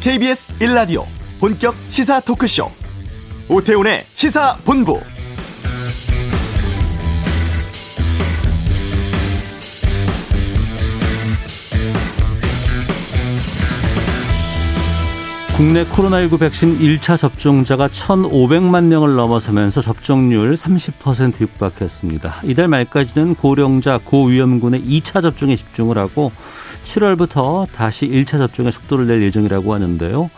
KBS 1라디오 본격 시사 토크쇼 오태훈의 시사본부 국내 코로나19 백신 1차 접종자가 1,500만 명을 넘어서면서 접종률 30% 육박했습니다. 이달 말까지는 고령자, 고위험군의 2차 접종에 집중을 하고 7월부터 다시 1차 접종에 속도를 낼 예정이라고 하는데요.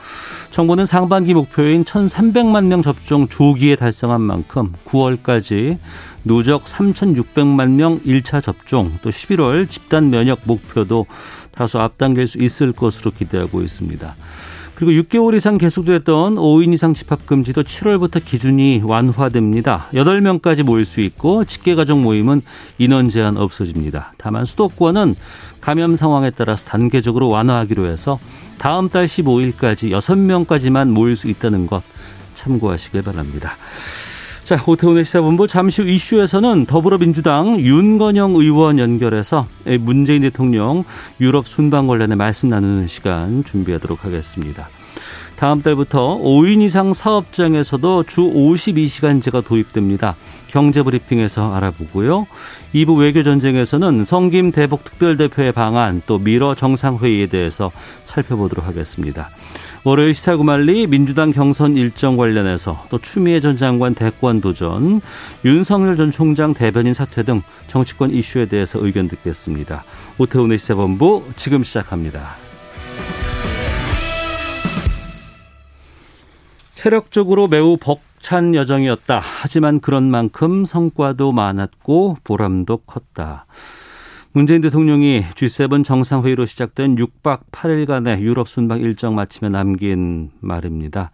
정부는 상반기 목표인 1,300만 명 접종 조기에 달성한 만큼 9월까지 누적 3,600만 명 1차 접종 또 11월 집단 면역 목표도 다소 앞당길 수 있을 것으로 기대하고 있습니다. 그리고 6개월 이상 계속됐던 5인 이상 집합 금지도 7월부터 기준이 완화됩니다. 8명까지 모일 수 있고 직계 가족 모임은 인원 제한 없어집니다. 다만 수도권은 감염 상황에 따라서 단계적으로 완화하기로 해서 다음 달 15일까지 6명까지만 모일 수 있다는 것 참고하시길 바랍니다. 자, 오태훈의 시사본부 잠시 후 이슈에서는 더불어민주당 윤건영 의원 연결해서 문재인 대통령 유럽 순방 관련해 말씀 나누는 시간 준비하도록 하겠습니다. 다음 달부터 5인 이상 사업장에서도 주 52시간제가 도입됩니다. 경제브리핑에서 알아보고요. 2부 외교전쟁에서는 성김 대북 특별대표의 방안 또 미러 정상회의에 대해서 살펴보도록 하겠습니다. 월요일 시사구말리 민주당 경선 일정 관련해서 또 추미애 전 장관 대권 도전, 윤석열 전 총장 대변인 사퇴 등 정치권 이슈에 대해서 의견 듣겠습니다. 오태훈의 시사본부 지금 시작합니다. 체력적으로 매우 벅찬 여정이었다. 하지만 그런 만큼 성과도 많았고 보람도 컸다. 문재인 대통령이 G7 정상회의로 시작된 6박 8일간의 유럽 순방 일정 마침에 남긴 말입니다.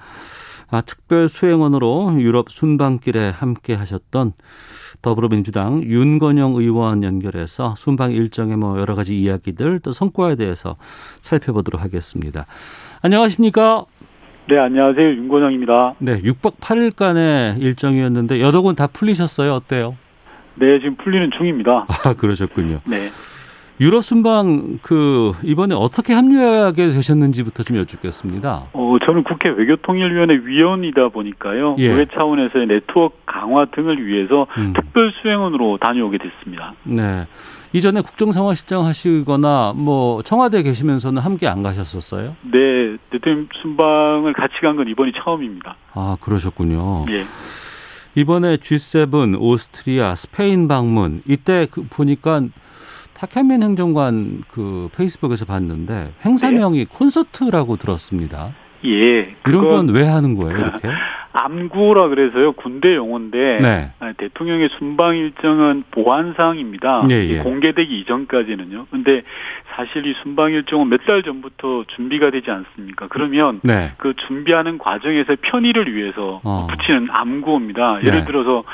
아, 특별 수행원으로 유럽 순방길에 함께 하셨던 더불어민주당 윤건영 의원 연결해서 순방 일정의 뭐 여러 가지 이야기들 또 성과에 대해서 살펴보도록 하겠습니다. 안녕하십니까? 네, 안녕하세요. 윤건영입니다. 네, 6박 8일간의 일정이었는데 여러 군 다 풀리셨어요? 어때요? 네, 지금 풀리는 중입니다. 아, 그러셨군요. 네. 유럽 순방 그 이번에 어떻게 합류하게 되셨는지부터 좀 여쭙겠습니다. 어, 저는 국회 외교통일위원회 위원이다 보니까요. 예. 의회 차원에서의 네트워크 강화 등을 위해서 음. 특별 수행원으로 다녀오게 됐습니다. 네. 이전에 국정상황실장 하시거나 뭐 청와대에 계시면서는 함께 안 가셨었어요? 네, 대통령 순방을 같이 간 건 이번이 처음입니다. 아, 그러셨군요. 예. 이번에 G7 오스트리아 스페인 방문 이때 그 보니까 타케민 행정관 그 페이스북에서 봤는데 행사명이 네. 콘서트라고 들었습니다. 예. 이런 건 왜 하는 거예요, 이렇게? 암구라 그래서요 군대 용어인데 네. 아, 대통령의 순방 일정은 보안 사항입니다. 예, 예. 공개되기 이전까지는요. 근데 사실 이 순방 일정은 몇 달 전부터 준비가 되지 않습니까? 그러면 네. 그 준비하는 과정에서 편의를 위해서 어. 붙이는 암구입니다. 예를 네. 들어서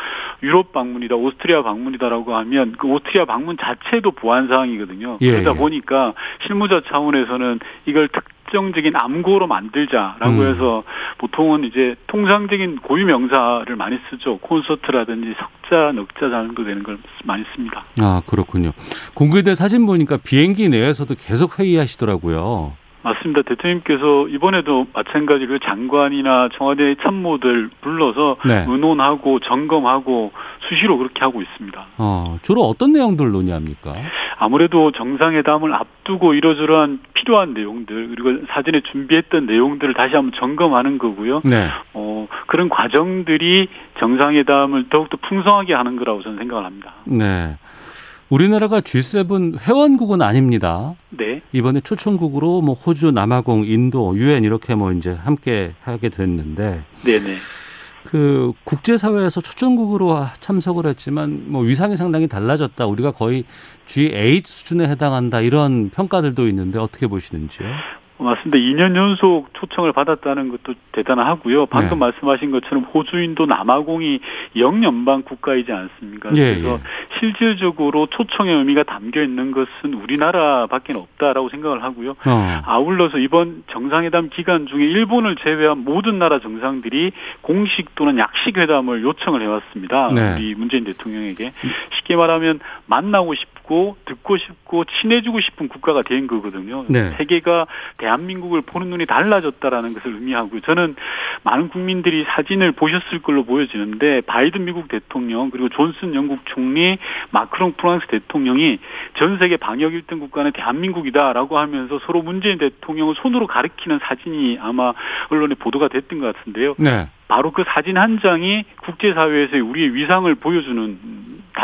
유럽 방문이다, 오스트리아 방문이다라고 하면 그 오스트리아 방문 자체도 보안 사항이거든요. 예, 그러다 예. 보니까 실무자 차원에서는 이걸 특 특정적인 암구로 만들자라고 음. 해서 보통은 이제 통상적인 고유 명사를 많이 쓰죠. 콘서트라든지 석자, 넉자 정도 되는 걸 많이 씁니다. 아, 그렇군요. 공개된 사진 보니까 비행기 내에서도 계속 회의하시더라고요. 맞습니다. 대통령께서 이번에도 마찬가지로 장관이나 청와대 참모들 불러서 네. 의논하고 점검하고 수시로 그렇게 하고 있습니다. 어, 주로 어떤 내용들 논의합니까? 아무래도 정상회담을 앞두고 이러저러한 필요한 내용들 그리고 사전에 준비했던 내용들을 다시 한번 점검하는 거고요. 네. 어, 그런 과정들이 정상회담을 더욱더 풍성하게 하는 거라고 저는 생각을 합니다. 네. 우리나라가 G7 회원국은 아닙니다. 네. 이번에 초청국으로 뭐 호주, 남아공, 인도, 유엔 이렇게 뭐 이제 함께 하게 됐는데. 네네. 그 국제사회에서 초청국으로 참석을 했지만 뭐 위상이 상당히 달라졌다. 우리가 거의 G8 수준에 해당한다. 이런 평가들도 있는데 어떻게 보시는지요? 맞습니다. 2년 연속 초청을 받았다는 것도 대단하고요. 방금 네. 말씀하신 것처럼 호주인도 남아공이 영연방 국가이지 않습니까? 예, 그래서 예. 실질적으로 초청의 의미가 담겨 있는 것은 우리나라밖에 없다라고 생각을 하고요. 어. 아울러서 이번 정상회담 기간 중에 일본을 제외한 모든 나라 정상들이 공식 또는 약식 회담을 요청을 해왔습니다. 네. 우리 문재인 대통령에게 쉽게 말하면 만나고 싶고 듣고 싶고 친해지고 싶은 국가가 된 거거든요. 네. 세계가 대한민국을 보는 눈이 달라졌다라는 것을 의미하고 저는 많은 국민들이 사진을 보셨을 걸로 보여지는데 바이든 미국 대통령 그리고 존슨 영국 총리 마크롱 프랑스 대통령이 전 세계 방역 1등 국가는 대한민국이다라고 하면서 서로 문재인 대통령을 손으로 가리키는 사진이 아마 언론에 보도가 됐던 것 같은데요. 네. 바로 그 사진 한 장이 국제사회에서의 우리의 위상을 보여주는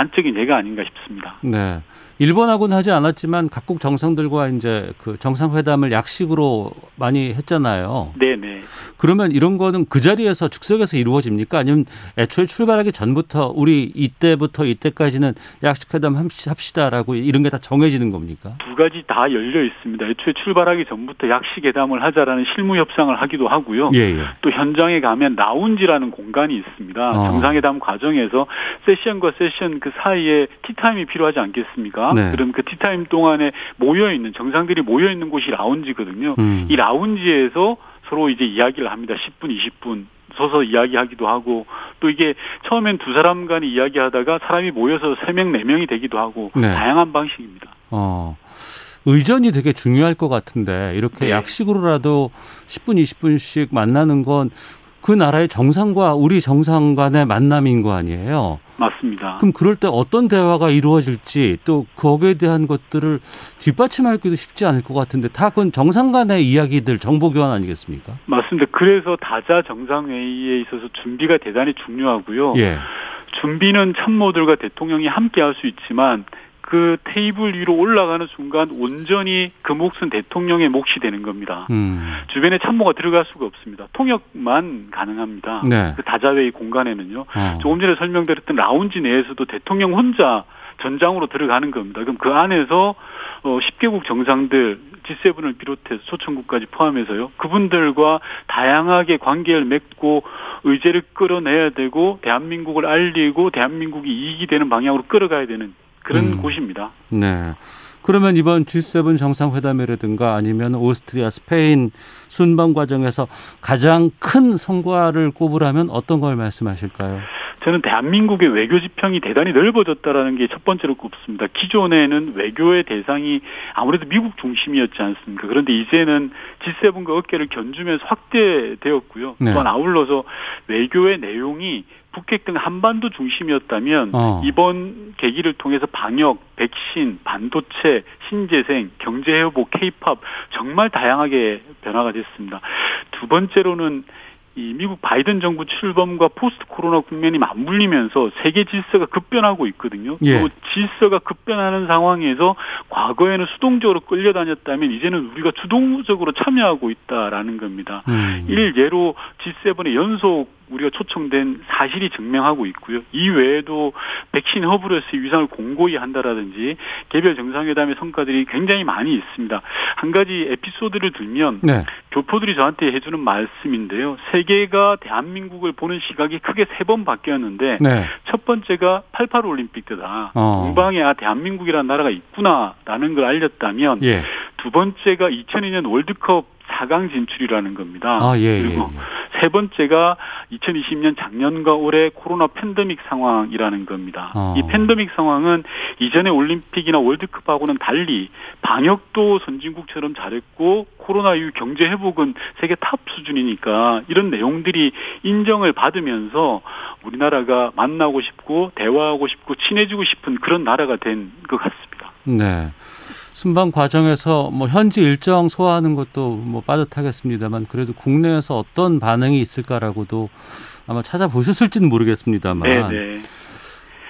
단적인 예가 아닌가 싶습니다. 네. 일본하고는 하지 않았지만 각국 정상들과 이제 그 정상회담을 약식으로 많이 했잖아요. 네네. 그러면 이런 거는 그 자리에서 즉석에서 이루어집니까? 아니면 애초에 출발하기 전부터 우리 이때부터 이때까지는 약식회담 합시다라고 이런 게 다 정해지는 겁니까? 두 가지 다 열려 있습니다. 애초에 출발하기 전부터 약식회담을 하자라는 실무 협상을 하기도 하고요. 예, 예. 또 현장에 가면 라운지라는 공간이 있습니다. 어. 정상회담 과정에서 세션과 세션 그 사이에 티타임이 필요하지 않겠습니까? 네. 그럼 그 티타임 동안에 모여 있는 정상들이 모여 있는 곳이 라운지거든요. 음. 이 라운지에서 서로 이제 이야기를 합니다. 10분, 20분. 서서 이야기하기도 하고 또 이게 처음엔 두 사람 간이 이야기하다가 사람이 모여서 세 명, 네 명이 되기도 하고 네. 다양한 방식입니다. 어. 의전이 되게 중요할 것 같은데 이렇게 네. 약식으로라도 10분, 20분씩 만나는 건 그 나라의 정상과 우리 정상 간의 만남인 거 아니에요. 맞습니다. 그럼 그럴 때 어떤 대화가 이루어질지 또 거기에 대한 것들을 뒷받침하기도 쉽지 않을 것 같은데 다 그건 정상 간의 이야기들 정보 교환 아니겠습니까? 맞습니다. 그래서 다자 정상회의에 있어서 준비가 대단히 중요하고요. 예. 준비는 참모들과 대통령이 함께 할 수 있지만 그 테이블 위로 올라가는 순간 온전히 그 몫은 대통령의 몫이 되는 겁니다. 음. 주변에 참모가 들어갈 수가 없습니다. 통역만 가능합니다. 네. 그 다자회의 공간에는요. 어. 조금 전에 설명드렸던 라운지 내에서도 대통령 혼자 전장으로 들어가는 겁니다. 그럼 그 안에서 어 10개국 정상들 G7을 비롯해서 초청국까지 포함해서요. 그분들과 다양하게 관계를 맺고 의제를 끌어내야 되고 대한민국을 알리고 대한민국이 이익이 되는 방향으로 끌어가야 되는 그런 음. 곳입니다. 네. 그러면 이번 G7 정상회담이라든가 아니면 오스트리아, 스페인 순방 과정에서 가장 큰 성과를 꼽으라면 어떤 걸 말씀하실까요? 저는 대한민국의 외교 지평이 대단히 넓어졌다라는 게 첫 번째로 꼽습니다. 기존에는 외교의 대상이 아무래도 미국 중심이었지 않습니까? 그런데 이제는 G7과 어깨를 견주면서 확대되었고요. 네. 또한 아울러서 외교의 내용이 북핵 등 한반도 중심이었다면 어. 이번 계기를 통해서 방역, 백신, 반도체, 신재생, 경제 회복, 케이팝 정말 다양하게 변화가 됐습니다. 두 번째로는 이 미국 바이든 정부 출범과 포스트 코로나 국면이 맞물리면서 세계 질서가 급변하고 있거든요. 예. 또 질서가 급변하는 상황에서 과거에는 수동적으로 끌려다녔다면 이제는 우리가 주동적으로 참여하고 있다라는 겁니다. 음. 일 예로 G7의 연속 우리가 초청된 사실이 증명하고 있고요. 이 외에도 백신 허브로서의 위상을 공고히 한다라든지 개별 정상회담의 성과들이 굉장히 많이 있습니다. 한 가지 에피소드를 들면 네. 교포들이 저한테 해주는 말씀인데요. 세계가 대한민국을 보는 시각이 크게 세 번 바뀌었는데 네. 첫 번째가 88 올림픽 때다. 어. 동방에 아 대한민국이라는 나라가 있구나라는 걸 알렸다면 예. 두 번째가 2002년 월드컵 4강 진출이라는 겁니다. 아, 예, 예. 그리고 예. 세 번째가 2020년 작년과 올해 코로나 팬데믹 상황이라는 겁니다. 어. 이 팬데믹 상황은 이전의 올림픽이나 월드컵하고는 달리 방역도 선진국처럼 잘했고 코로나 이후 경제 회복은 세계 top 수준이니까 이런 내용들이 인정을 받으면서 우리나라가 만나고 싶고 대화하고 싶고 친해지고 싶은 그런 나라가 된 것 같습니다. 네. 순방 과정에서 뭐 현지 일정 소화하는 것도 뭐 빠듯하겠습니다만 그래도 국내에서 어떤 반응이 있을까라고도 아마 찾아보셨을지는 모르겠습니다만 네네.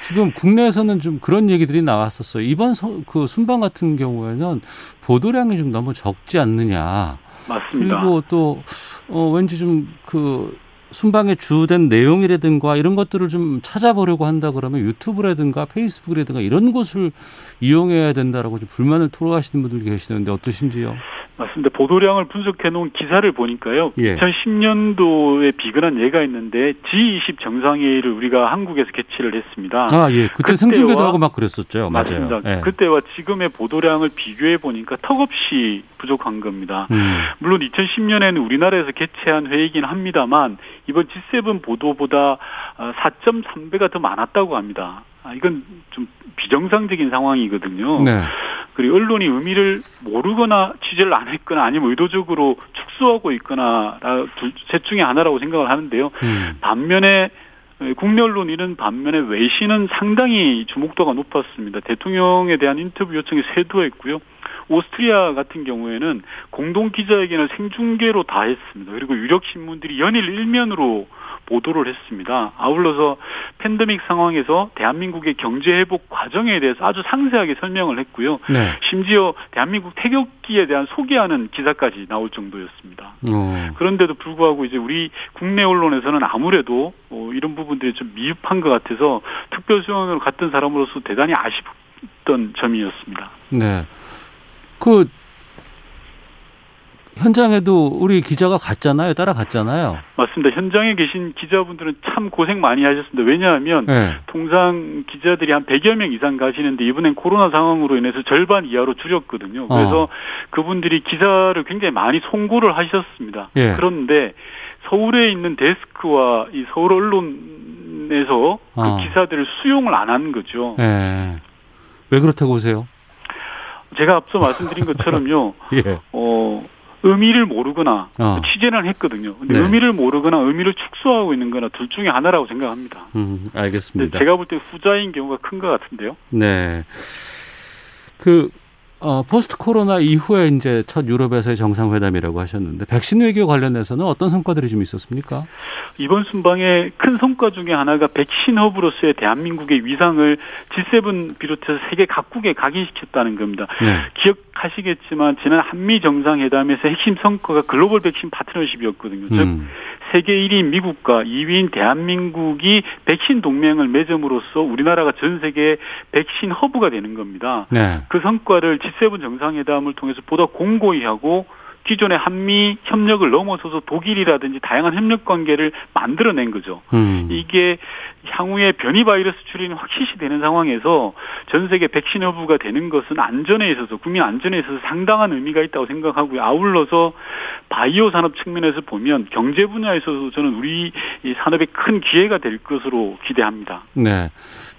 지금 국내에서는 좀 그런 얘기들이 나왔었어요. 이번 서- 그 순방 같은 경우에는 보도량이 좀 너무 적지 않느냐. 맞습니다. 그리고 또 어, 왠지 좀그 순방에 주된 내용이라든가 이런 것들을 좀 찾아보려고 한다 그러면 유튜브라든가 페이스북이라든가 이런 곳을 이용해야 된다라고 좀 불만을 토로하시는 분들 계시는데 어떠신지요? 맞습니다. 보도량을 분석해 놓은 기사를 보니까요. 예. 2010년도에 비근한 예가 있는데 G20 정상회의를 우리가 한국에서 개최를 했습니다. 아, 예. 그때 생중계도 하고 막 그랬었죠. 맞아요. 맞습니다. 예. 그때와 지금의 보도량을 비교해 보니까 턱없이 부족한 겁니다. 음. 물론 2010년에는 우리나라에서 개최한 회의이긴 합니다만 이번 G7 보도보다 4.3배가 더 많았다고 합니다. 아, 이건 좀 비정상적인 상황이거든요. 네. 그리고 언론이 의미를 모르거나 취재를 안 했거나 아니면 의도적으로 축소하고 있거나 둘셋 중에 하나라고 생각을 하는데요. 음. 반면에 국내 언론 이런 반면에 외신은 상당히 주목도가 높았습니다. 대통령에 대한 인터뷰 요청이 세도했고요. 오스트리아 같은 경우에는 공동 기자회견을 생중계로 다 했습니다. 그리고 유력 신문들이 연일 일면으로 보도를 했습니다. 아울러서 팬데믹 상황에서 대한민국의 경제 회복 과정에 대해서 아주 상세하게 설명을 했고요. 네. 심지어 대한민국 태극기에 대한 소개하는 기사까지 나올 정도였습니다. 어. 그런데도 불구하고 이제 우리 국내 언론에서는 아무래도 어, 이런 부분들이 좀 미흡한 것 같아서 특별수원으로 갔던 사람으로서 대단히 아쉽던 점이었습니다. 네. 그 현장에도 우리 기자가 갔잖아요. 따라갔잖아요. 맞습니다. 현장에 계신 기자분들은 참 고생 많이 하셨습니다. 왜냐하면 네. 통상 기자들이 한 100여 명 이상 가시는데 이번엔 코로나 상황으로 인해서 절반 이하로 줄였거든요. 그래서 어. 그분들이 기사를 굉장히 많이 송고를 하셨습니다. 예. 그런데 서울에 있는 데스크와 이 서울 언론에서 그 어. 기사들을 수용을 안 한 거죠. 네. 왜 그렇다고 보세요? 제가 앞서 말씀드린 것처럼요. 예. 어, 의미를 모르거나 어. 취재는 했거든요. 근데 네. 의미를 모르거나 의미를 축소하고 있는 거나 둘 중에 하나라고 생각합니다. 음, 알겠습니다. 제가 볼 때 후자인 경우가 큰 것 같은데요. 네. 그, 어, 포스트 코로나 이후에 이제 첫 유럽에서의 정상회담이라고 하셨는데, 백신 외교 관련해서는 어떤 성과들이 좀 있었습니까? 이번 순방의 큰 성과 중에 하나가 백신 허브로서의 대한민국의 위상을 G7 비롯해서 세계 각국에 각인시켰다는 겁니다. 네. 기억하시겠지만 지난 한미 정상회담에서 핵심 성과가 글로벌 백신 파트너십이었거든요. 즉 음, 세계 1위인 미국과 2위인 대한민국이 백신 동맹을 맺음으로써 우리나라가 전 세계 백신 허브가 되는 겁니다. 네. 그 성과를 G7 정상회담을 통해서 보다 공고히 하고 기존의 한미 협력을 넘어서서 독일이라든지 다양한 협력 관계를 만들어낸 거죠. 음, 이게 향후에 변이 바이러스 출현이 확실시 되는 상황에서 전 세계 백신 허브가 되는 것은 안전에 있어서 국민 안전에 있어서 상당한 의미가 있다고 생각하고요. 아울러서 바이오 산업 측면에서 보면 경제 분야에서도 저는 우리 이 산업에 큰 기회가 될 것으로 기대합니다. 네.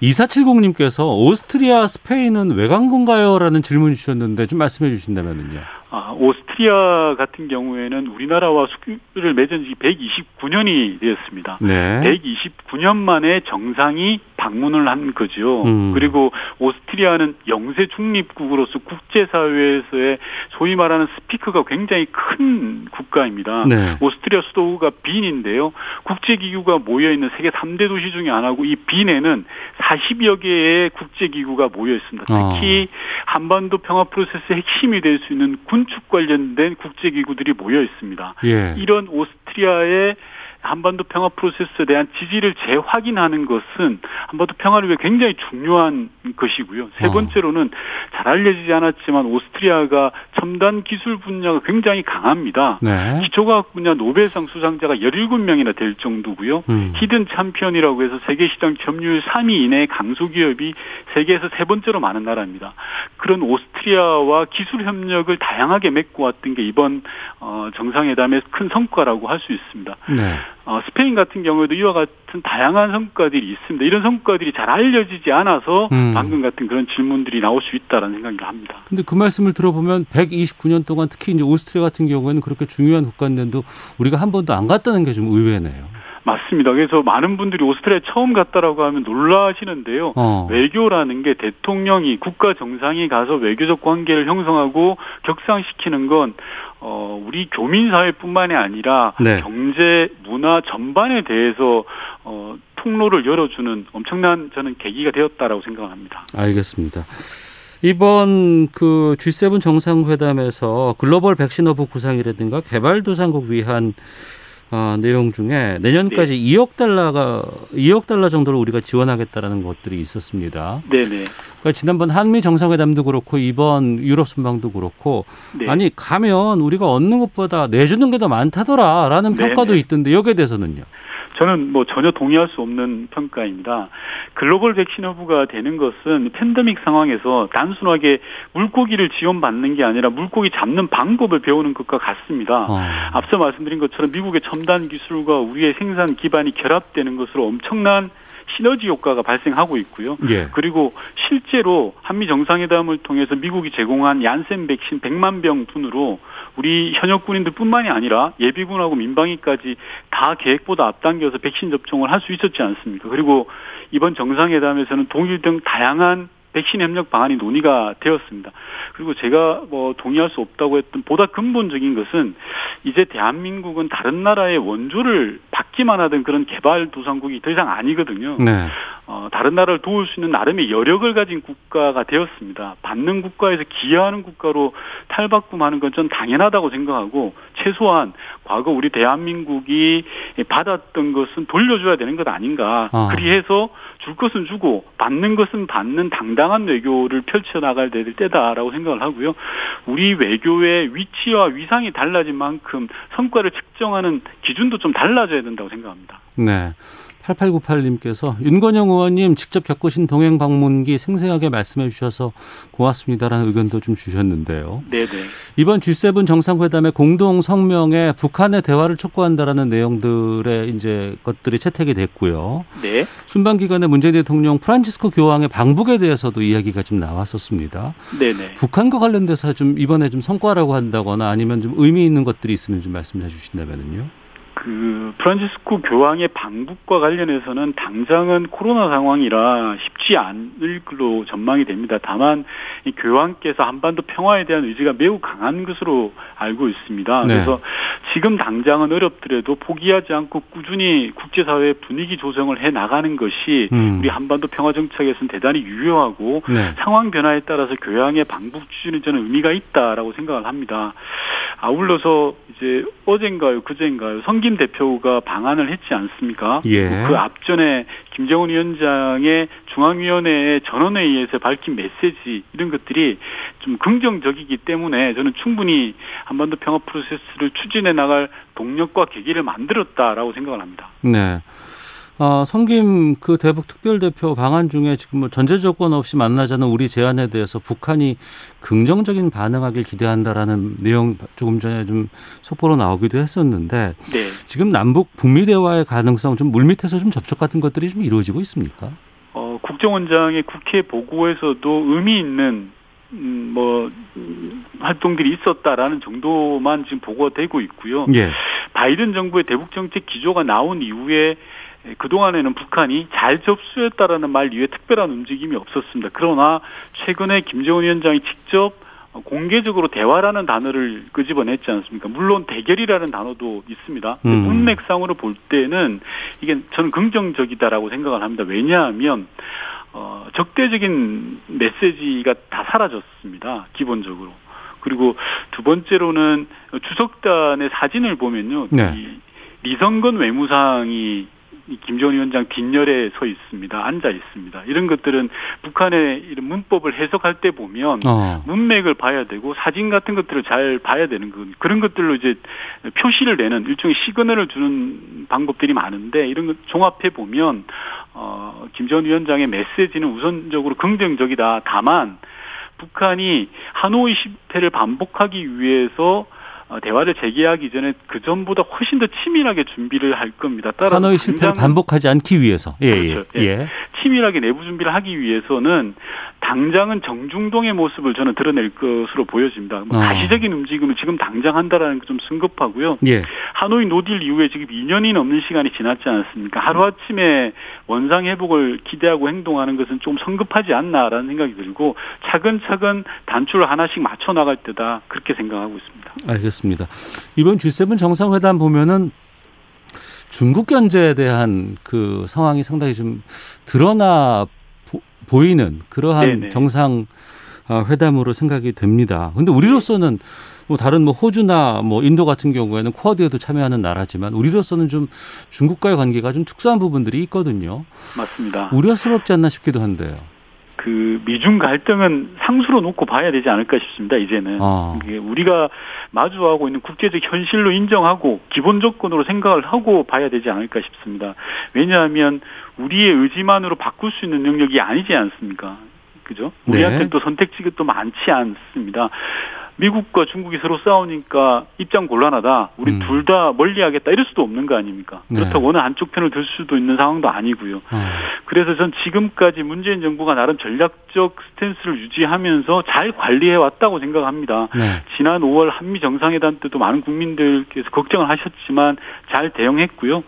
2470님께서 오스트리아, 스페인은 왜 간 건가요? 라는 질문 주셨는데 좀 말씀해 주신다면요. 아, 오스트리아 같은 경우에는 우리나라와 수교를 맺은 지 129년이 되었습니다. 네. 129년 만에 정상이 방문을 한 거죠. 음. 그리고 오스트리아는 영세 중립국으로서 국제사회에서의 소위 말하는 스피커가 굉장히 큰 국가입니다. 네. 오스트리아 수도가 빈인데요. 국제기구가 모여있는 세계 3대 도시 중에 하나고 이 빈에는 40여 개의 국제기구가 모여 있습니다. 특히 한반도 평화 프로세스의 핵심이 될 수 있는 군축 관련된 국제기구들이 모여 있습니다. 예. 이런 오스트리아의 한반도 평화 프로세스에 대한 지지를 재확인하는 것은 한반도 평화를 위해 굉장히 중요한 것이고요. 세 어. 번째로는 잘 알려지지 않았지만 오스트리아가 첨단 기술 분야가 굉장히 강합니다. 네. 기초과학 분야 노벨상 수상자가 17명이나 될 정도고요. 음. hidden champion이라고 해서 세계 시장 점유율 3위 이내의 강소기업이 세계에서 세 번째로 많은 나라입니다. 그런 오스트리아와 기술 협력을 다양하게 맺고 왔던 게 이번 어, 정상회담의 큰 성과라고 할 수 있습니다. 네. 어, 스페인 같은 경우에도 이와 같은 다양한 성과들이 있습니다. 이런 성과들이 잘 알려지지 않아서 음. 방금 같은 그런 질문들이 나올 수 있다라는 생각을 합니다. 근데 그 말씀을 들어보면 129년 동안 특히 이제 오스트리아 같은 경우에는 그렇게 중요한 국가인데도 우리가 한 번도 안 갔다는 게 좀 의외네요. 맞습니다. 그래서 많은 분들이 오스트리아에 처음 갔다라고 하면 놀라시는데요. 어. 외교라는 게 대통령이 국가 정상이 가서 외교적 관계를 형성하고 격상시키는 건 어, 우리 교민 사회뿐만이 아니라 네. 경제, 문화 전반에 대해서 어, 통로를 열어주는 엄청난 저는 계기가 되었다라고 생각합니다. 알겠습니다. 이번 그 G7 정상회담에서 글로벌 백신 허브 구상이라든가 개발도상국 위한 어, 내용 중에 내년까지 2억 달러가 2억 달러 정도를 우리가 지원하겠다라는 것들이 있었습니다. 네네. 그러니까 지난번 한미 정상회담도 그렇고 이번 유럽 순방도 그렇고 네. 아니 가면 우리가 얻는 것보다 내주는 게 더 많다더라라는 네, 평가도 네. 있던데 여기에 대해서는요. 저는 뭐 전혀 동의할 수 없는 평가입니다. 글로벌 백신 허브가 되는 것은 팬데믹 상황에서 단순하게 물고기를 지원받는 게 아니라 물고기 잡는 방법을 배우는 것과 같습니다. 어. 앞서 말씀드린 것처럼 미국의 첨단 기술과 우리의 생산 기반이 결합되는 것으로 엄청난 시너지 효과가 발생하고 있고요. 예. 그리고 실제로 한미 정상회담을 통해서 미국이 제공한 얀센 백신 100만 병 분으로 우리 현역 군인들뿐만이 아니라 예비군하고 민방위까지 다 계획보다 앞당겨서 백신 접종을 할 수 있었지 않습니까? 그리고 이번 정상회담에서는 동일 등 다양한 백신 협력 방안이 논의가 되었습니다. 그리고 제가 뭐 동의할 수 없다고 했던 보다 근본적인 것은 이제 대한민국은 다른 나라의 원조를 받기만 하던 그런 개발도상국이 더 이상 아니거든요. 네. 어, 다른 나라를 도울 수 있는 나름의 여력을 가진 국가가 되었습니다. 받는 국가에서 기여하는 국가로 탈바꿈하는 건 전 당연하다고 생각하고 최소한 과거 우리 대한민국이 받았던 것은 돌려줘야 되는 것 아닌가. 아. 그리해서 줄 것은 주고 받는 것은 받는 당당한 외교를 펼쳐나갈 때다라고 생각을 하고요. 우리 외교의 위치와 위상이 달라진 만큼 성과를 측정하는 기준도 좀 달라져야 된다고 생각합니다. 네. 8898님께서 윤건영 의원님 직접 겪으신 동행 방문기 생생하게 말씀해 주셔서 고맙습니다라는 의견도 좀 주셨는데요. 네네. 이번 G7 정상회담의 공동 성명에 북한의 대화를 촉구한다라는 내용들의 이제 것들이 채택이 됐고요. 네. 순방 기간에 문재인 대통령 프란치스코 교황의 방북에 대해서도 이야기가 좀 나왔었습니다. 네네. 북한과 관련돼서 좀 이번에 좀 성과라고 한다거나 아니면 좀 의미 있는 것들이 있으면 좀 말씀해 주신다면요. 그 프란치스코 교황의 방북과 관련해서는 당장은 코로나 상황이라 쉽지 않을 걸로 전망이 됩니다. 다만 이 교황께서 한반도 평화에 대한 의지가 매우 강한 것으로 알고 있습니다. 네. 그래서 지금 당장은 어렵더라도 포기하지 않고 꾸준히 국제사회 분위기 조성을 해 나가는 것이 음. 우리 한반도 평화 정책에서는 대단히 유효하고 네. 상황 변화에 따라서 교양의 방북 추진은 저는 의미가 있다라고 생각을 합니다. 아울러서 이제 어젠가요, 그젠가요, 성김 대표가 방한을 했지 않습니까? 예. 그 앞전에 김정은 위원장의 중앙위원회의 전원에 의해서 밝힌 메시지 이런 것들이 좀 긍정적이기 때문에 저는 충분히 한반도 평화 프로세스를 추진해 나갈 동력과 계기를 만들었다라고 생각을 합니다. 네. 어, 성김 그 대북 특별대표 방안 중에 지금 뭐 전제 조건 없이 만나자는 우리 제안에 대해서 북한이 긍정적인 반응하길 기대한다라는 내용 조금 전에 좀 속보로 나오기도 했었는데 네. 지금 남북 북미 대화의 가능성 좀 물밑에서 좀 접촉 같은 것들이 좀 이루어지고 있습니까? 어, 국정원장의 국회 보고에서도 의미 있는 음, 뭐 음, 활동들이 있었다라는 정도만 지금 보고가 되고 있고요. 예. 바이든 정부의 대북 정책 기조가 나온 이후에 그동안에는 북한이 잘 접수했다라는 말 이외에 특별한 움직임이 없었습니다. 그러나 최근에 김정은 위원장이 직접 공개적으로 대화라는 단어를 끄집어냈지 않습니까? 물론 대결이라는 단어도 있습니다. 음. 문맥상으로 볼 때는 이게 저는 긍정적이다라고 생각을 합니다. 왜냐하면 어, 적대적인 메시지가 다 사라졌습니다. 기본적으로. 그리고 두 번째로는 주석단의 사진을 보면요. 네. 이 리성건 외무상이 이 김정은 위원장 뒷열에 서 있습니다. 앉아 있습니다. 이런 것들은 북한의 이런 문법을 해석할 때 보면 어. 문맥을 봐야 되고 사진 같은 것들을 잘 봐야 되는 건 그런 것들로 이제 표시를 내는 일종의 시그널을 주는 방법들이 많은데 이런 것 종합해 보면 어 김정은 위원장의 메시지는 우선적으로 긍정적이다. 다만 북한이 하노이 실패를 반복하기 위해서 어, 대화를 재개하기 전에 그 전보다 훨씬 더 치밀하게 준비를 할 겁니다. 따라서 하노이 실패를 반복하지 않기 위해서. 예, 그렇죠. 예. 예. 예. 치밀하게 내부 준비를 하기 위해서는 당장은 정중동의 모습을 저는 드러낼 것으로 보여집니다. 뭐 어. 가시적인 움직임을 지금 당장 한다라는 게 좀 성급하고요. 예. 하노이 노딜 이후에 지금 2년이 넘는 시간이 지났지 않습니까? 하루아침에 원상 회복을 기대하고 행동하는 것은 좀 성급하지 않나라는 생각이 들고 차근차근 단추를 하나씩 맞춰 나갈 때다 그렇게 생각하고 있습니다. 알겠습니다. 이번 G7 정상회담 보면은 중국 견제에 대한 그 상황이 상당히 좀 드러나 보, 이는 그러한 네네. 정상 어, 회담으로 생각이 됩니다. 근데 우리로서는 뭐 다른 뭐 호주나 뭐 인도 같은 경우에는 쿼드에도 참여하는 나라지만 우리로서는 좀 중국과의 관계가 좀 특수한 부분들이 있거든요. 맞습니다. 우려스럽지 않나 싶기도 한데요. 그 미중 갈등은 상수로 놓고 봐야 되지 않을까 싶습니다. 이제는 아. 이게 우리가 마주하고 있는 국제적 현실로 인정하고 기본 조건으로 생각을 하고 봐야 되지 않을까 싶습니다. 왜냐하면 우리의 의지만으로 바꿀 수 있는 영역이 아니지 않습니까? 그죠? 네. 우리한테 또 선택지가 또 많지 않습니다. 미국과 중국이 서로 싸우니까 입장 곤란하다. 우리 음. 둘다 멀리하겠다. 이럴 수도 없는 거 아닙니까? 네. 그렇다고 어느 한쪽 편을 들 수도 있는 상황도 아니고요. 어. 그래서 전 지금까지 문재인 정부가 나름 전략적 스탠스를 유지하면서 잘 관리해 왔다고 생각합니다. 네. 지난 5월 한미 정상회담 때도 많은 국민들께서 걱정을 하셨지만 잘 대응했고요.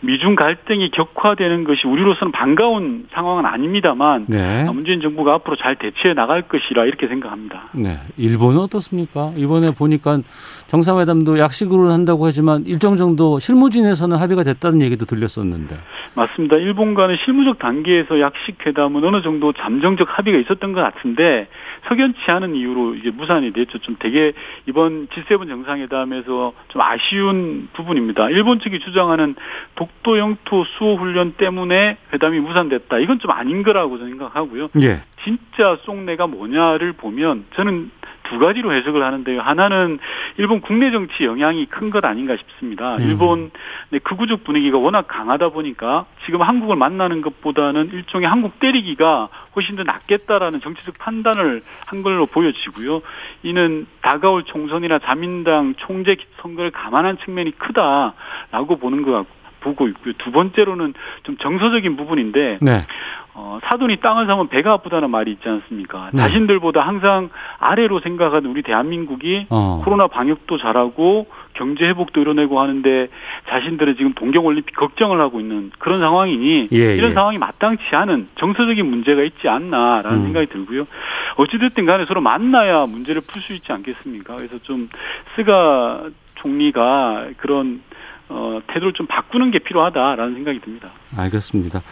미중 갈등이 격화되는 것이 우리로서는 반가운 상황은 아닙니다만 네. 문재인 정부가 앞으로 잘 대처해 나갈 것이라 이렇게 생각합니다. 네. 일본은 어떻습니까? 이번에 보니까 정상회담도 약식으로 한다고 하지만 일정 정도 실무진에서는 합의가 됐다는 얘기도 들렸었는데. 맞습니다. 일본과는 실무적 단계에서 약식 회담은 어느 정도 잠정적 합의가 있었던 것 같은데 석연치 않은 이유로 이게 무산이 됐죠. 좀 되게 이번 G7 정상회담에서 좀 아쉬운 부분입니다. 일본 측이 주장하는 독도 영토 수호 훈련 때문에 회담이 무산됐다. 이건 좀 아닌 거라고 저는 생각하고요. 예. 진짜 속내가 뭐냐를 보면 저는 두 가지로 해석을 하는데요. 하나는 일본 국내 정치 영향이 큰 것 아닌가 싶습니다. 음. 일본 내 극우적 분위기가 워낙 강하다 보니까 지금 한국을 만나는 것보다는 일종의 한국 때리기가 훨씬 더 낫겠다라는 정치적 판단을 한 걸로 보여지고요. 이는 다가올 총선이나 자민당 총재 선거를 감안한 측면이 크다라고 보는 것 같고 보고 있고요. 두 번째로는 좀 정서적인 부분인데 네. 어, 사돈이 땅을 사면 배가 아프다는 말이 있지 않습니까? 네. 자신들보다 항상 아래로 생각하는 우리 대한민국이 어. 코로나 방역도 잘하고 경제 회복도 이뤄내고 하는데 자신들은 지금 동경올림픽 걱정을 하고 있는 그런 상황이니 예, 이런 예. 상황이 마땅치 않은 정서적인 문제가 있지 않나라는 음. 생각이 들고요. 어찌됐든 간에 서로 만나야 문제를 풀 수 있지 않겠습니까? 그래서 좀 스가 총리가 그런 어, 태도를 좀 바꾸는 게 필요하다라는 생각이 듭니다. 알겠습니다.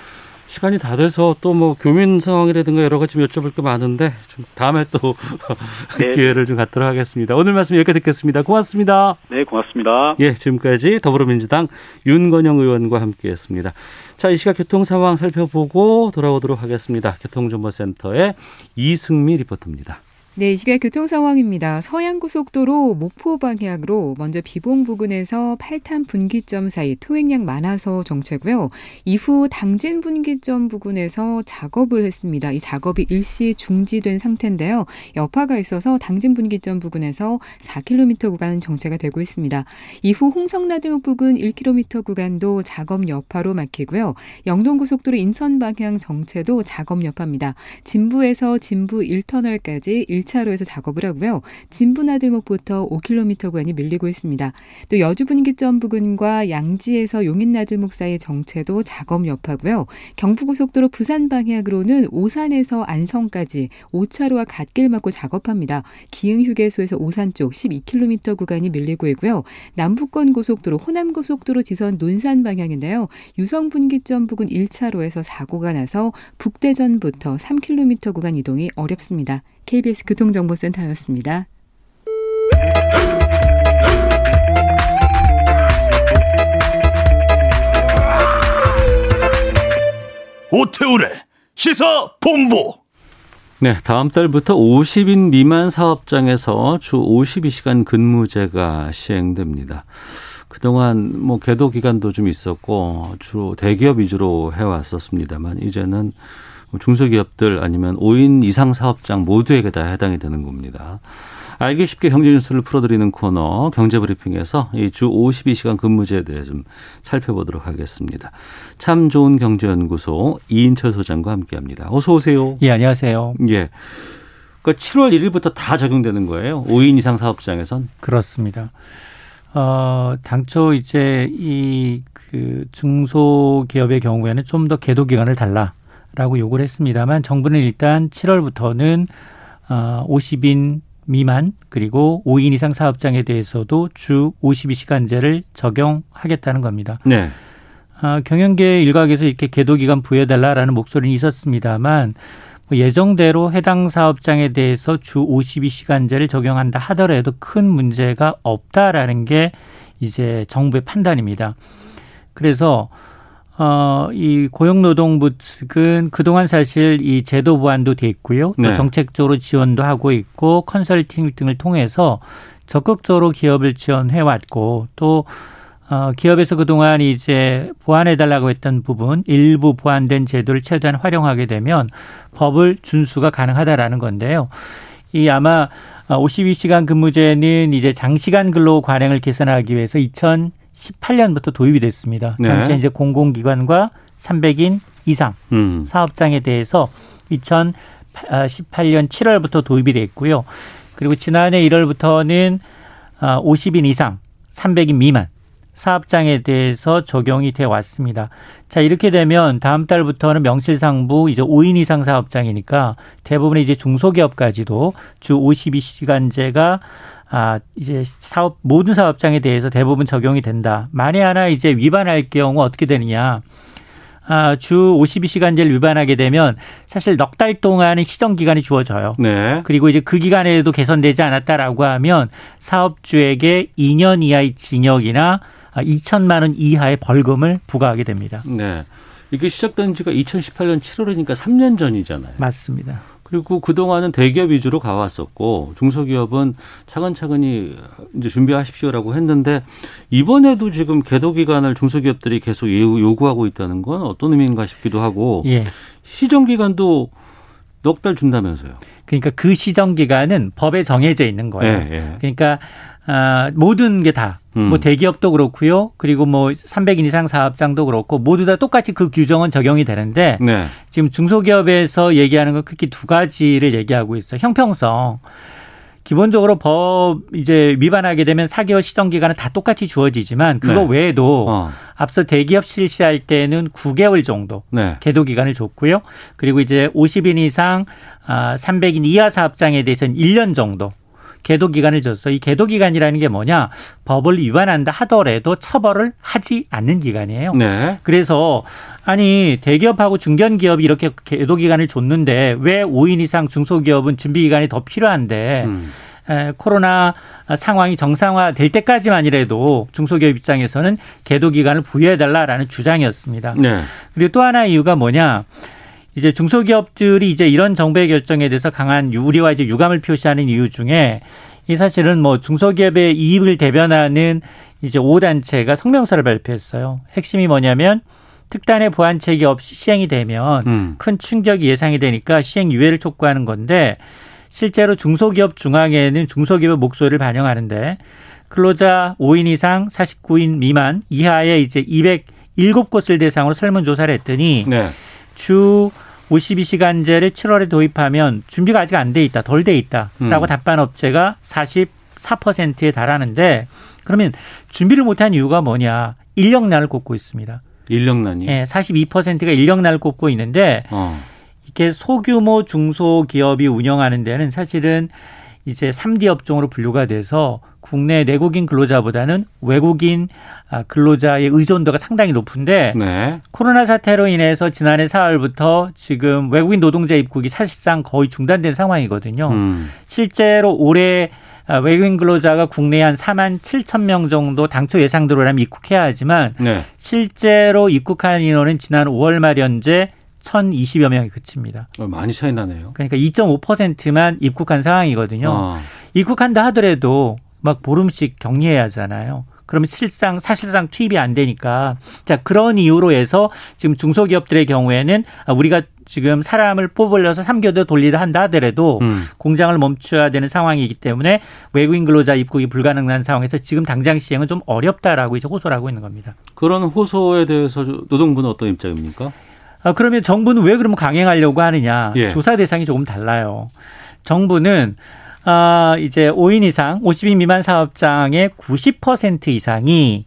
시간이 다 돼서 또 뭐 교민 상황이라든가 여러 가지 좀 여쭤볼 게 많은데 좀 다음에 또 네. 기회를 좀 갖도록 하겠습니다. 오늘 말씀 여기까지 듣겠습니다. 고맙습니다. 네, 고맙습니다. 예, 지금까지 더불어민주당 윤건영 의원과 함께했습니다. 자, 이 시각 교통 상황 살펴보고 돌아오도록 하겠습니다. 교통정보센터의 이승미 리포터입니다. 네, 이 시각 교통 상황입니다. 서양고속도로 목포 방향으로 먼저 비봉 부근에서 8탄 분기점 사이 토행량 많아서 정체고요. 이후 당진 분기점 부근에서 작업을 했습니다. 이 작업이 일시 중지된 상태인데요. 여파가 있어서 당진 분기점 부근에서 4km 구간 정체가 되고 있습니다. 이후 홍성나들목 부근 1km 구간도 작업 여파로 막히고요. 영동고속도로 인천 방향 정체도 작업 여파입니다. 진부에서 진부 1터널까지 1 차로에서 작업을 하고요. 진부나들목부터 5km 구간이 밀리고 있습니다. 또 여주분기점 부근과 양지에서 용인나들목 사이 정체도 작업 여파고요. 경부고속도로 부산 방향으로는 오산에서 안성까지 5차로와 갓길 막고 작업합니다. 기흥휴게소에서 오산 쪽 12km 구간이 밀리고 있고요. 남북권 고속도로 호남 고속도로 지선 논산 방향인데요. 유성 분기점 부근 1차로에서 사고가 나서 북대전부터 3km 구간 이동이 어렵습니다. KBS 교통정보센터였습니다. 오태우래 시사 본부. 네, 다음 달부터 50인 미만 사업장에서 주 52시간 근무제가 시행됩니다. 그동안 뭐 계도 기간도 좀 있었고 주로 대기업 위주로 해왔었습니다만 이제는 뭐 중소기업들 아니면 5인 이상 사업장 모두에게 다 해당이 되는 겁니다. 알기 쉽게 경제 뉴스를 풀어드리는 코너 경제 브리핑에서 이 주 52시간 근무제에 대해 좀 살펴보도록 하겠습니다. 참 좋은 경제연구소 이인철 소장과 함께합니다. 어서 오세요. 예, 안녕하세요. 예. 그러니까 7월 1일부터 다 적용되는 거예요. 5인 이상 사업장에선. 그렇습니다. 어, 당초 이제 이 그 중소기업의 경우에는 좀 더 계도 기간을 달라. 라고 요구를 했습니다만 정부는 일단 7월부터는 어 50인 미만 그리고 5인 이상 사업장에 대해서도 주 52시간제를 적용하겠다는 겁니다. 네. 어, 경영계 일각에서 이렇게 계도 기간 부여달라라는 목소리는 있었습니다만 뭐 예정대로 해당 사업장에 대해서 주 52시간제를 적용한다 하더라도 큰 문제가 없다라는 게 이제 정부의 판단입니다. 그래서 어, 이 고용노동부 측은 그동안 사실 이 제도 보완도 돼 있고요. 또 네. 정책적으로 지원도 하고 있고 컨설팅 등을 통해서 적극적으로 기업을 지원해 왔고 또 어, 기업에서 그동안 이제 보완해달라고 했던 부분, 일부 보완된 제도를 최대한 활용하게 되면 법을 준수가 가능하다라는 건데요. 이 아마 52시간 근무제는 이제 장시간 근로 관행을 개선하기 위해서 2018년부터 도입이 됐습니다. 네. 당시에 이제 공공기관과 300인 이상 음. 사업장에 대해서 2018년 7월부터 도입이 됐고요. 그리고 지난해 1월부터는 50인 이상, 300인 미만 사업장에 대해서 적용이 돼 왔습니다. 자, 이렇게 되면 다음 달부터는 명실상부 이제 5인 이상 사업장이니까 대부분의 이제 중소기업까지도 주 52시간제가 아, 이제 사업, 모든 사업장에 대해서 대부분 적용이 된다. 만에 하나 이제 위반할 경우 어떻게 되느냐. 아, 주 52시간제를 위반하게 되면 사실 넉 달 동안의 시정 기간이 주어져요. 네. 그리고 이제 그 기간에도 개선되지 않았다라고 하면 사업주에게 2년 이하의 징역이나 2천만 원 이하의 벌금을 부과하게 됩니다. 네. 이게 시작된 지가 2018년 7월이니까 3년 전이잖아요. 맞습니다. 그리고 그동안은 대기업 위주로 가왔었고 중소기업은 차근차근히 이제 준비하십시오라고 했는데 이번에도 지금 계도 기간을 중소기업들이 계속 요구하고 있다는 건 어떤 의미인가 싶기도 하고 예. 시정 기간도 넉 달 준다면서요. 그러니까 그 시정 기간은 법에 정해져 있는 거예요. 예, 예. 그러니까 아, 모든 게 다, 음. 뭐 대기업도 그렇고요. 그리고 뭐 300인 이상 사업장도 그렇고 모두 다 똑같이 그 규정은 적용이 되는데 네. 지금 중소기업에서 얘기하는 건 크게 두 가지를 얘기하고 있어요. 형평성. 기본적으로 법 이제 위반하게 되면 4개월 시정 기간은 다 똑같이 주어지지만 그거 네. 외에도 어. 앞서 대기업 실시할 때는 9개월 정도 네. 계도 기간을 줬고요. 그리고 이제 50인 이상 아 300인 이하 사업장에 대해서는 1년 정도 계도 기간을 줬어. 이 계도 기간이라는 게 뭐냐? 법을 위반한다 하더라도 처벌을 하지 않는 기간이에요. 네. 그래서 아니 대기업하고 중견기업이 이렇게 계도 기간을 줬는데 왜 5인 이상 중소기업은 준비 기간이 더 필요한데 음. 에, 코로나 상황이 정상화될 때까지만이라도 중소기업 입장에서는 계도 기간을 부여해달라라는 주장이었습니다. 네. 그리고 또 하나의 이유가 뭐냐? 이제 중소기업들이 이제 이런 정부의 결정에 대해서 강한 우려와 이제 유감을 표시하는 이유 중에 이 사실은 뭐 중소기업의 이익을 대변하는 이제 5단체가 성명서를 발표했어요. 핵심이 뭐냐면 특단의 보완책이 없이 시행이 되면 음. 큰 충격이 예상이 되니까 시행 유예를 촉구하는 건데 실제로 중소기업 중앙에는 중소기업의 목소리를 반영하는데 근로자 5인 이상 49인 미만 이하의 이제 207곳을 대상으로 설문조사를 했더니 네. 주 52시간제를 7월에 도입하면 준비가 아직 안 돼 있다, 덜 돼 있다라고 음. 답한 업체가 44%에 달하는데 그러면 준비를 못한 이유가 뭐냐? 인력난을 꼽고 있습니다. 인력난이. 예, 42%가 인력난을 꼽고 있는데 어. 이게 소규모 중소기업이 운영하는 데는 사실은 이제 3D 업종으로 분류가 돼서 국내 내국인 근로자보다는 외국인 아, 근로자의 의존도가 상당히 높은데 네. 코로나 사태로 인해서 지난해 4월부터 지금 외국인 노동자 입국이 사실상 거의 중단된 상황이거든요. 음. 실제로 올해 아, 외국인 근로자가 국내에 한 4만 7천 명 정도 당초 예상대로라면 입국해야 하지만 네. 실제로 입국한 인원은 지난 5월 말 현재 1,020여 명에 그칩니다. 어, 많이 차이 나네요. 그러니까 2.5%만 입국한 상황이거든요. 어. 입국한다 하더라도 막 보름씩 격리해야 하잖아요. 그러면 실상 사실상 투입이 안 되니까 자 그런 이유로 해서 지금 중소기업들의 경우에는 아, 우리가 지금 사람을 뽑으려서 3개월 돌리다 한다 하더라도 음. 공장을 멈춰야 되는 상황이기 때문에 외국인 근로자 입국이 불가능한 상황에서 지금 당장 시행은 좀 어렵다라고 이제 호소를 하고 있는 겁니다. 그런 호소에 대해서 노동부는 어떤 입장입니까? 아, 그러면 정부는 왜 그러면 강행하려고 하느냐? 예. 조사 대상이 조금 달라요. 정부는 아, 이제 5인 이상, 50인 미만 사업장의 90% 이상이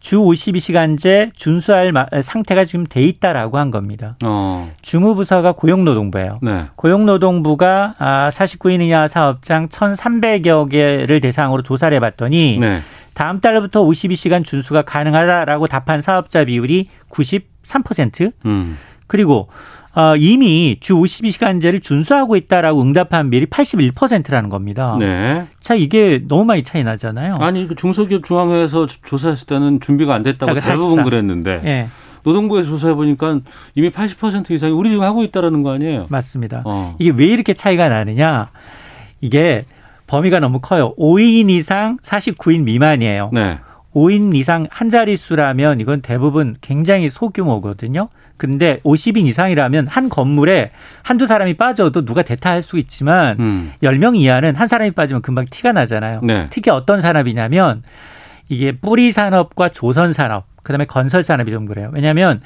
주 52시간제 준수할 마- 상태가 지금 돼 있다라고 한 겁니다. 어. 주무부서가 고용노동부예요. 네. 고용노동부가 아, 49인 이하 사업장 1,300여 개를 대상으로 조사를 해봤더니 네. 다음 달부터 52시간 준수가 가능하다라고 답한 사업자 비율이 93%. 음. 그리고 어, 이미 주 52시간제를 준수하고 있다라고 응답한 비율이 81%라는 겁니다. 네. 차 이게 너무 많이 차이 나잖아요. 아니 그 중소기업 중앙회에서 조사했을 때는 준비가 안 됐다고 그러니까 대부분. 그랬는데 예, 노동부에서 조사해 보니까 이미 80% 이상이 우리 지금 하고 있다라는 거 아니에요? 맞습니다. 어. 이게 왜 이렇게 차이가 나느냐? 이게 범위가 너무 커요. 5인 이상 49인 미만이에요. 네. 5인 이상 한 자릿수라면 이건 대부분 굉장히 소규모거든요. 근데 50인 이상이라면 한 건물에 한두 사람이 빠져도 누가 대타할 수 있지만 음. 10명 이하는 한 사람이 빠지면 금방 티가 나잖아요. 네. 특히 어떤 산업이냐면 이게 뿌리 산업과 조선 산업, 그다음에 건설 산업이 좀 그래요. 왜냐하면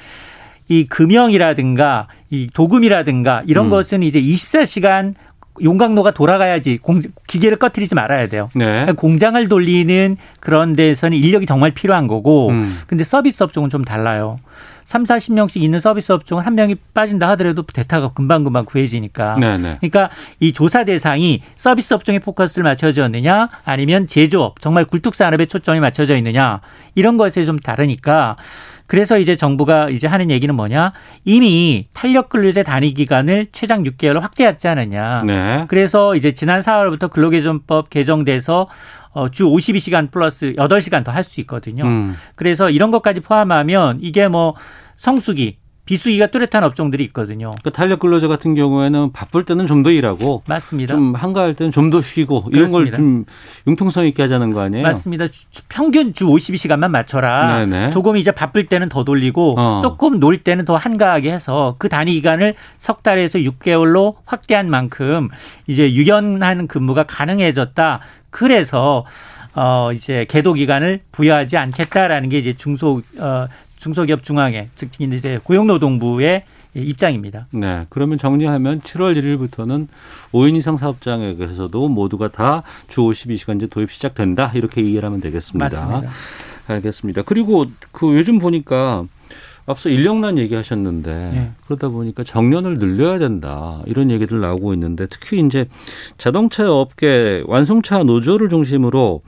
이 금형이라든가 이 도금이라든가 이런 음. 것은 이제 24시간 용광로가 돌아가야지 공, 기계를 꺼트리지 말아야 돼요. 네. 공장을 돌리는 그런 데서는 인력이 정말 필요한 거고 음. 근데 서비스 업 종은 좀 달라요. 3, 40명씩 있는 서비스 업종은 한 명이 빠진다 하더라도 대타가 금방금방 구해지니까. 네, 네. 그러니까 이 조사 대상이 서비스 업종에 포커스를 맞춰져 있느냐 아니면 제조업 정말 굴뚝 산업에 초점이 맞춰져 있느냐 이런 것에 좀 다르니까 그래서 이제 정부가 이제 하는 얘기는 뭐냐 이미 탄력 근로제 단위 기간을 최장 6개월로 확대했지 않았냐. 네. 그래서 이제 지난 4월부터 근로개정법 개정돼서 어, 주 52시간 플러스 8시간 더 할 수 있거든요. 음. 그래서 이런 것까지 포함하면 이게 뭐 성수기, 비수기가 뚜렷한 업종들이 있거든요. 그러니까 탄력 근로자 같은 경우에는 바쁠 때는 좀 더 일하고 맞습니다. 좀 한가할 때는 좀 더 쉬고 이런 걸. 좀 융통성 있게 하자는 거 아니에요? 맞습니다. 평균 주 52시간만 맞춰라. 네네. 조금 이제 바쁠 때는 더 돌리고 어. 조금 놀 때는 더 한가하게 해서 그 단위 기간을 석 달에서 6개월로 확대한 만큼 이제 유연한 근무가 가능해졌다. 그래서 어 이제 계도 기간을 부여하지 않겠다라는 게 이제 중소 어 중소기업 중앙회 즉 이제 고용노동부의 입장입니다. 네. 그러면 정리하면 7월 1일부터는 5인 이상 사업장에서도 모두가 다 주 52시간제 도입 시작된다. 이렇게 이해를 하면 되겠습니다. 맞습니다. 알겠습니다. 그리고 그 요즘 보니까 앞서 인력난 얘기하셨는데 네. 그러다 보니까 정년을 늘려야 된다 이런 얘기들 나오고 있는데 특히 이제 자동차 업계 완성차 노조를 중심으로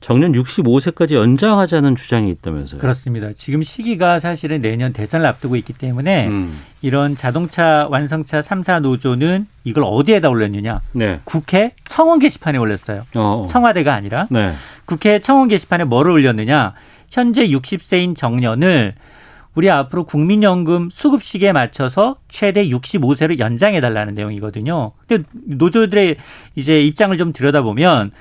정년 65세까지 연장하자는 주장이 있다면서요. 그렇습니다. 지금 시기가 사실은 내년 대선을 앞두고 있기 때문에 음. 이런 자동차 완성차 3사 노조는 이걸 어디에다 올렸느냐? 네. 국회 청원 게시판에 올렸어요. 어. 청와대가 아니라 네. 국회 청원 게시판에 뭐를 올렸느냐? 현재 60세인 정년을 우리 앞으로 국민연금 수급 시기에 맞춰서 최대 65세로 연장해 달라는 내용이거든요. 근데 노조들의 이제 입장을 좀 들여다보면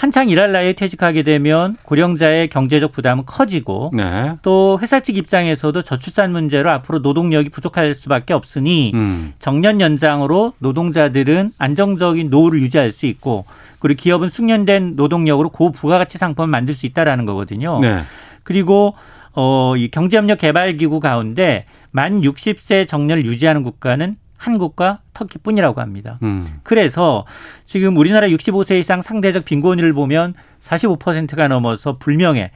한창 일할 나이에 퇴직하게 되면 고령자의 경제적 부담은 커지고 네. 또 회사 측 입장에서도 저출산 문제로 앞으로 노동력이 부족할 수밖에 없으니 음. 정년 연장으로 노동자들은 안정적인 노후를 유지할 수 있고 그리고 기업은 숙련된 노동력으로 고부가가치 상품을 만들 수 있다라는 거거든요. 네. 그리고 어, 이 경제협력 개발기구 가운데 만 60세 정년을 유지하는 국가는 한국과 터키뿐이라고 합니다. 음. 그래서 지금 우리나라 65세 이상 상대적 빈곤율을 보면 45%가 넘어서 불명예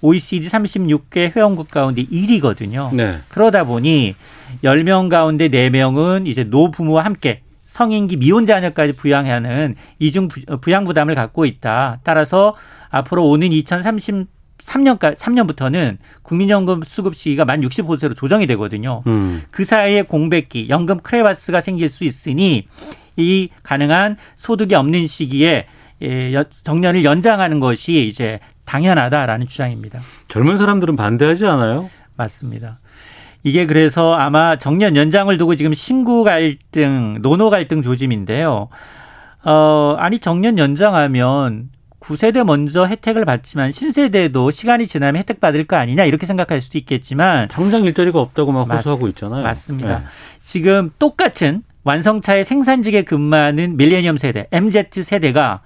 OECD 36개 회원국 가운데 1위거든요. 네. 그러다 보니 10명 가운데 4명은 이제 노부모와 함께 성인기 미혼 자녀까지 부양하는 이중 부- 부양 부담을 갖고 있다. 따라서 앞으로 오는 2033년까지 3년부터는 국민연금 수급 시기가 만 65세로 조정이 되거든요. 음. 그 사이에 공백기, 연금 크레바스가 생길 수 있으니 이 가능한 소득이 없는 시기에 예, 여- 정년을 연장하는 것이 이제 당연하다라는 주장입니다. 젊은 사람들은 반대하지 않아요? 맞습니다. 이게 그래서 아마 정년 연장을 두고 지금 신구 갈등, 노노 갈등 조짐인데요. 어, 아니 정년 연장하면 9세대 먼저 혜택을 받지만 신세대도 시간이 지나면 혜택 받을 거 아니냐 이렇게 생각할 수도 있겠지만 당장 일자리가 없다고 막 맞- 호소하고 있잖아요. 맞습니다. 네. 지금 똑같은 완성차의 생산직에 근무하는 밀레니엄 세대, MZ 세대가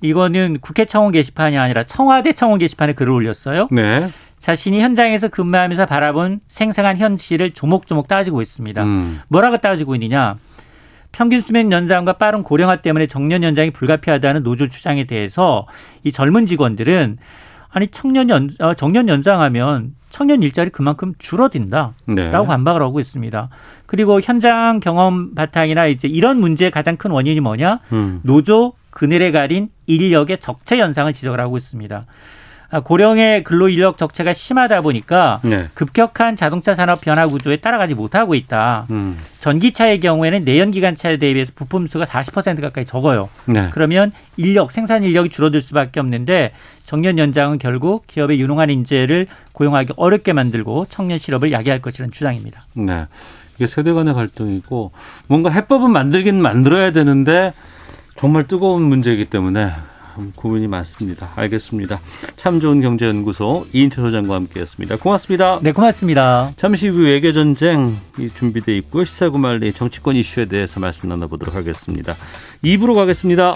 이거는 국회 청원 게시판이 아니라 청와대 청원 게시판에 글을 올렸어요. 네. 자신이 현장에서 근무하면서 바라본 생생한 현실을 조목조목 따지고 있습니다. 음. 뭐라고 따지고 있느냐? 평균 수명 연장과 빠른 고령화 때문에 정년 연장이 불가피하다는 노조 주장에 대해서 이 젊은 직원들은 아니 청년 연 어, 정년 연장하면 청년 일자리 그만큼 줄어든다. 네. 라고 반박을 하고 있습니다. 그리고 현장 경험 바탕이나 이제 이런 문제의 가장 큰 원인이 뭐냐? 음. 노조 그늘에 가린 인력의 적체 현상을 지적을 하고 있습니다. 아, 고령의 근로 인력 적체가 심하다 보니까 네. 급격한 자동차 산업 변화 구조에 따라가지 못하고 있다. 음. 전기차의 경우에는 내연기관차에 대비해서 부품 수가 40% 가까이 적어요. 네. 그러면 인력, 생산 인력이 줄어들 수밖에 없는데 정년 연장은 결국 기업의 유능한 인재를 고용하기 어렵게 만들고 청년 실업을 야기할 것이라는 주장입니다. 네. 이게 세대 간의 갈등이고 뭔가 해법은 만들긴 만들어야 되는데 정말 뜨거운 문제이기 때문에 참 고민이 많습니다. 알겠습니다. 참 좋은 경제연구소 이인태 소장과 함께했습니다. 고맙습니다. 네, 고맙습니다. 잠시 후 외교 전쟁 준비돼 있고 시사구말리 정치권 이슈에 대해서 말씀 나눠보도록 하겠습니다. 2부로 가겠습니다.